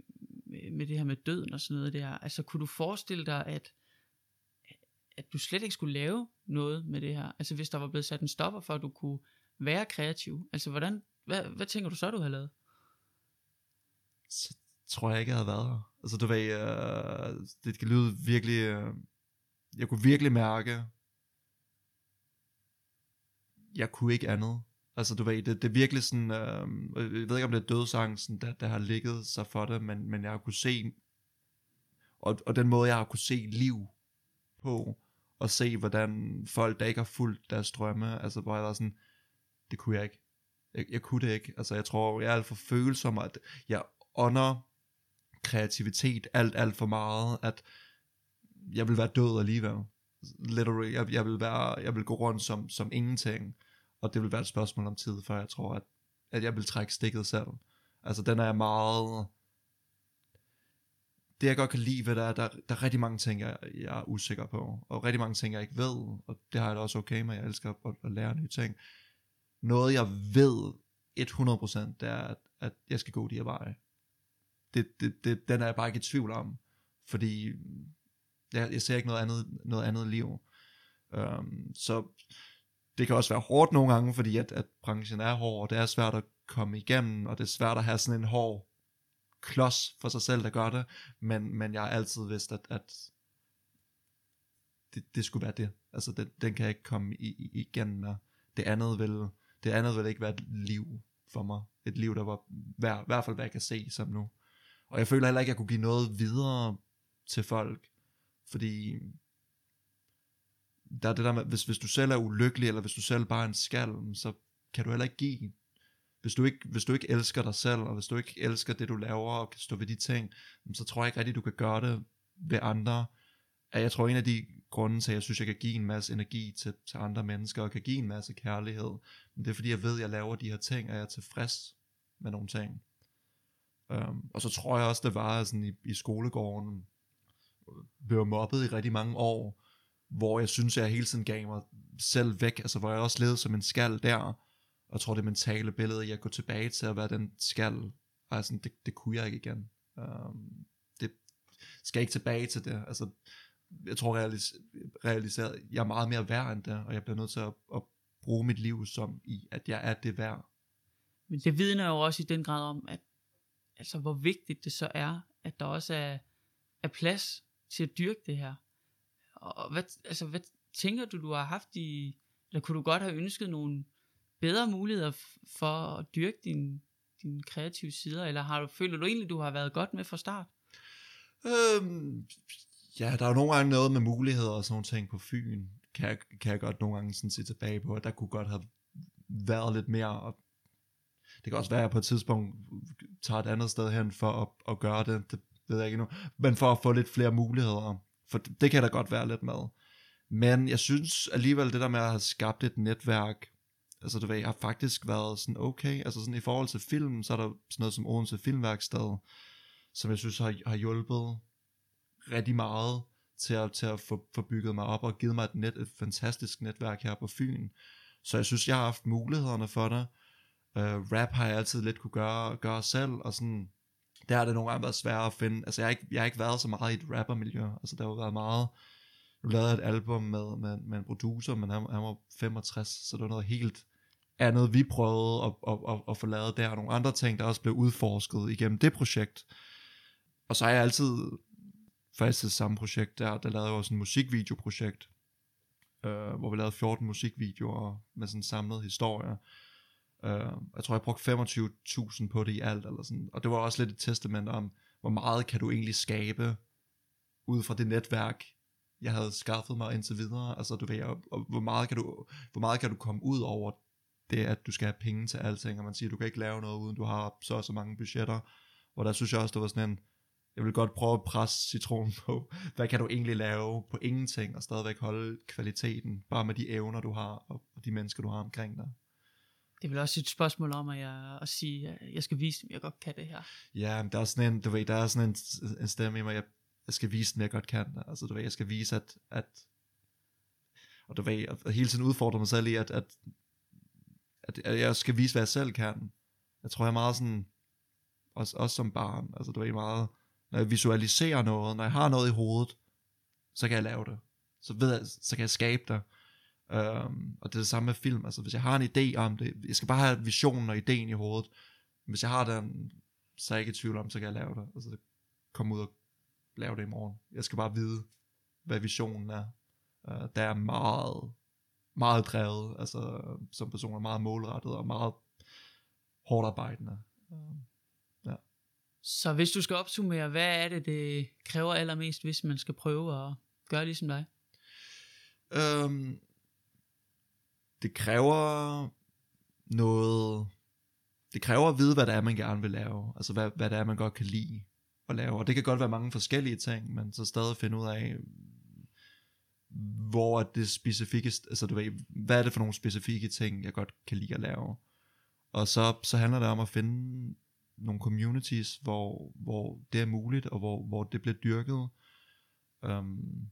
med, med det her med døden og sådan noget der, altså kunne du forestille dig, at at du slet ikke skulle lave noget med det her? Altså hvis der var blevet sat en stopper for, at du kunne være kreativ, altså hvordan, hvad, hvad tænker du så, du har lavet? Så tror jeg ikke, jeg havde været her. Altså du ved, øh, det kan lyde virkelig, øh, jeg kunne virkelig mærke, jeg kunne ikke andet. Altså du ved, det, det er virkelig sådan, øh, jeg ved ikke om det er dødsangsten, der, der har ligget sig for det, men, men jeg har kunne se, og, og den måde jeg har kunne se liv på, og se hvordan folk, der ikke har fulgt deres drømme, altså hvor jeg var sådan, det kunne jeg ikke. Jeg, jeg kunne det ikke. Altså jeg tror, jeg er alt for følsom, at jeg ånder kreativitet alt, alt for meget, at jeg vil være død alligevel. Literally, jeg, jeg, vil være, jeg vil gå rundt som, som ingenting, og det vil være et spørgsmål om tid, før jeg tror, at, at jeg vil trække stikket selv. Altså den er jeg meget... Det jeg godt kan lide ved det er, der, der er rigtig mange ting, jeg, jeg er usikker på, og rigtig mange ting, jeg ikke ved, og det har jeg da også okay med, jeg elsker at, at lære nye ting. Noget jeg ved 100% det er, at, at jeg skal gå de her veje. Det, det, det, den er jeg bare ikke i tvivl om, fordi jeg, jeg ser ikke noget andet, noget andet liv. Um, så det kan også være hårdt nogle gange, fordi at, at branchen er hård, og det er svært at komme igennem, og det er svært at have sådan en hård klods for sig selv, der gør det, men, men jeg har altid vidst, at, at det, det skulle være det. Altså, det, den kan jeg ikke komme i, i, igen med. Det andet vil, det andet vil ikke være et liv for mig. Et liv, der var i hvert fald, hvad jeg kan se som nu. Og jeg føler heller ikke, at jeg kunne give noget videre til folk, fordi der er det der med, hvis, hvis du selv er ulykkelig, eller hvis du selv bare er en skal, så kan du heller ikke give. Hvis du, ikke, hvis du ikke elsker dig selv, og hvis du ikke elsker det, du laver, og kan stå ved de ting, så tror jeg ikke rigtig, du kan gøre det ved andre. Jeg tror, en af de grunde til, at jeg synes, jeg kan give en masse energi til, til andre mennesker, og kan give en masse kærlighed, det er fordi, jeg ved, at jeg laver de her ting, og jeg er tilfreds med nogle ting. Um, og så tror jeg også, det var sådan i, i skolegården, blev mobbet i rigtig mange år, hvor jeg synes, jeg hele tiden gav mig selv væk, altså hvor jeg også levede som en skal der, og jeg tror det mentale billede, jeg går tilbage til at være den skal, og sådan, det, det kunne jeg ikke igen. Um, det skal ikke tilbage til det, altså jeg tror realis, realiseret, jeg er meget mere værd end det, og jeg bliver nødt til at, at bruge mit liv som i, at jeg er det værd. Men det vidner jo også i den grad om, at altså hvor vigtigt det så er, at der også er, er plads til at dyrke det her. Og hvad, altså, hvad tænker du, du har haft i, eller kunne du godt have ønsket nogle bedre muligheder for at dyrke din, din kreative sider, eller har du, føler du egentlig, du har været godt med fra start? Øhm, ja, der er jo nogle gange noget med muligheder og sådan nogle ting på Fyn, kan jeg, kan jeg godt nogle gange sådan se tilbage på, at der kunne godt have været lidt mere det kan også være, at jeg på et tidspunkt tager et andet sted hen for at, at gøre det. Det ved jeg ikke nu. Men for at få lidt flere muligheder. For det, det kan der godt være lidt med. Men jeg synes alligevel, det der med at have skabt et netværk, altså det ved, jeg har faktisk været sådan okay, altså sådan i forhold til film, så er der sådan noget som Odense Filmværksted, som jeg synes har, har hjulpet rigtig meget til at, til at få, få bygget mig op og givet mig et, net, et fantastisk netværk her på Fyn. Så jeg synes, jeg har haft mulighederne for det. Uh, rap har jeg altid lidt kunne gøre, gøre selv, og sådan, der har det nogle gange været svært at finde, altså jeg har ikke, jeg har ikke været så meget i et rappermiljø, altså der har været meget, nu lavede et album med, med, med en producer, men han, han var 65, så det var noget helt andet, vi prøvede at, at, at, at få lavet der, og nogle andre ting, der også blev udforsket igennem det projekt. Og så har jeg altid faktisk det samme projekt der, der lavede jeg også en musikvideoprojekt, øh, hvor vi lavede 14 musikvideoer med sådan en samlet historie. Øh, jeg tror, jeg brugte 25.000 på det i alt, eller sådan. og det var også lidt et testament om, hvor meget kan du egentlig skabe ud fra det netværk, jeg havde skaffet mig indtil videre, altså du ved, og, og hvor, meget kan du, hvor meget kan du komme ud over det, at du skal have penge til alting, og man siger, du kan ikke lave noget, uden du har så og så mange budgetter, hvor der synes jeg også, det var sådan en, jeg vil godt prøve at presse citronen på, hvad kan du egentlig lave på ingenting, og stadigvæk holde kvaliteten, bare med de evner, du har, og de mennesker, du har omkring dig. Det er vel også et spørgsmål om, at jeg, at sige, at jeg skal vise dem, at jeg godt kan det her. Ja, men der er sådan en, du ved, der er sådan en, en stemme i mig, jeg, jeg skal vise dem, jeg godt kan det. Altså, du ved, jeg skal vise, at, at og du ved, at hele tiden udfordre mig selv i, at, at, at, at jeg skal vise, hvad jeg selv kan. Jeg tror, jeg er meget sådan, også, også som barn, altså det var meget, når jeg visualiserer noget, når jeg har noget i hovedet, så kan jeg lave det. Så ved jeg, så kan jeg skabe det. Um, og det er det samme med film, altså hvis jeg har en idé om det, jeg skal bare have visionen og ideen i hovedet, hvis jeg har den, så er jeg ikke i tvivl om, så kan jeg lave det, altså komme ud og lave det i morgen. Jeg skal bare vide, hvad visionen er. Uh, der er meget, meget drevet, altså som person er meget målrettet og meget hårdt arbejdende. Uh, ja. Så hvis du skal opsummere, hvad er det, det kræver allermest, hvis man skal prøve at gøre ligesom dig? Um, det kræver noget, det kræver at vide, hvad det er, man gerne vil lave, altså hvad, hvad det er, man godt kan lide at lave, og det kan godt være mange forskellige ting, men så stadig finde ud af, hvor er det specifikke, altså du ved, hvad er det for nogle specifikke ting, jeg godt kan lide at lave, og så, så handler det om at finde nogle communities, hvor, hvor det er muligt, og hvor, hvor det bliver dyrket, um,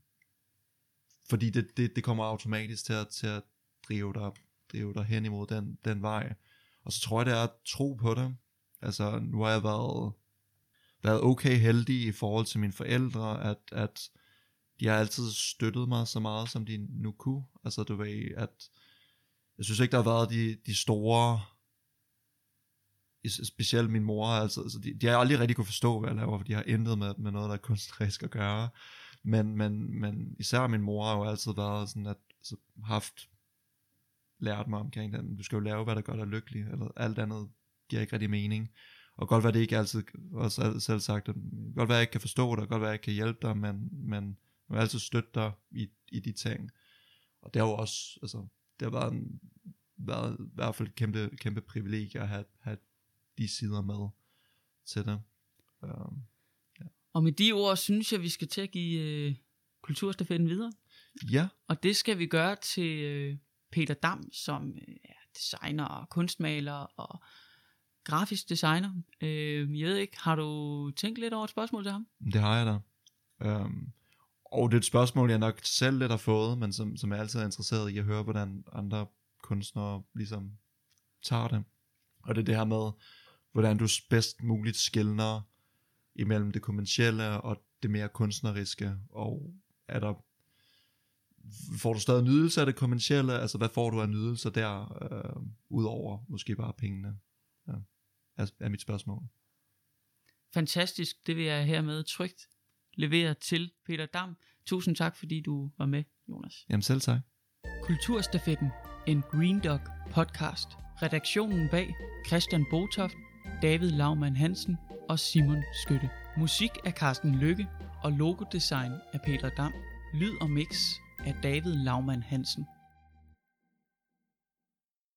fordi det, det, det kommer automatisk til at, til at drive dig, drive dig hen imod den, den vej. Og så tror jeg, det er at tro på det. Altså, nu har jeg været, været okay heldig i forhold til mine forældre, at, at de har altid støttet mig så meget, som de nu kunne. Altså, du ved, at jeg synes ikke, der har været de, de store, specielt min mor, altså, altså de, de har aldrig rigtig kunne forstå, hvad jeg laver, for de har intet med, med noget, der er kunstnerisk at gøre. Men, men, men især min mor har jo altid været sådan, at altså, haft lært mig omkring den. Du skal jo lave, hvad der gør dig lykkelig, eller alt andet giver ikke rigtig mening. Og godt være det ikke altid, også selv sagt, at godt være jeg ikke kan forstå dig, godt være jeg ikke kan hjælpe dig, men, men jeg vil altid støtte dig i, i de ting. Og det har jo også, altså, det har været, en, været i hvert fald et kæmpe, kæmpe privilegie at have, have de sider med til det. Um, ja. Og med de ord, synes jeg, vi skal til at give øh, kulturstafetten videre. Ja. Og det skal vi gøre til øh, Peter Dam, som øh, er designer og kunstmaler og grafisk designer. Øh, jeg ved ikke, har du tænkt lidt over et spørgsmål til ham? Det har jeg da. Um, og det er et spørgsmål, jeg nok selv lidt har fået, men som, som jeg altid er interesseret i at høre, hvordan andre kunstnere ligesom tager det. Og det er det her med, hvordan du bedst muligt skældner imellem det kommercielle og det mere kunstneriske, og er der får du stadig nydelse af det kommercielle? Altså, hvad får du af nydelser der, øh, udover måske bare pengene? Ja, er, er mit spørgsmål. Fantastisk, det vil jeg hermed trygt levere til Peter Dam. Tusind tak, fordi du var med, Jonas. Jamen selv tak. Kulturstafetten, en Green Dog podcast. Redaktionen bag Christian Botoft, David Laumann Hansen og Simon Skytte. Musik af Carsten Lykke og logodesign af Peter Dam. Lyd og mix af David Laumann Hansen.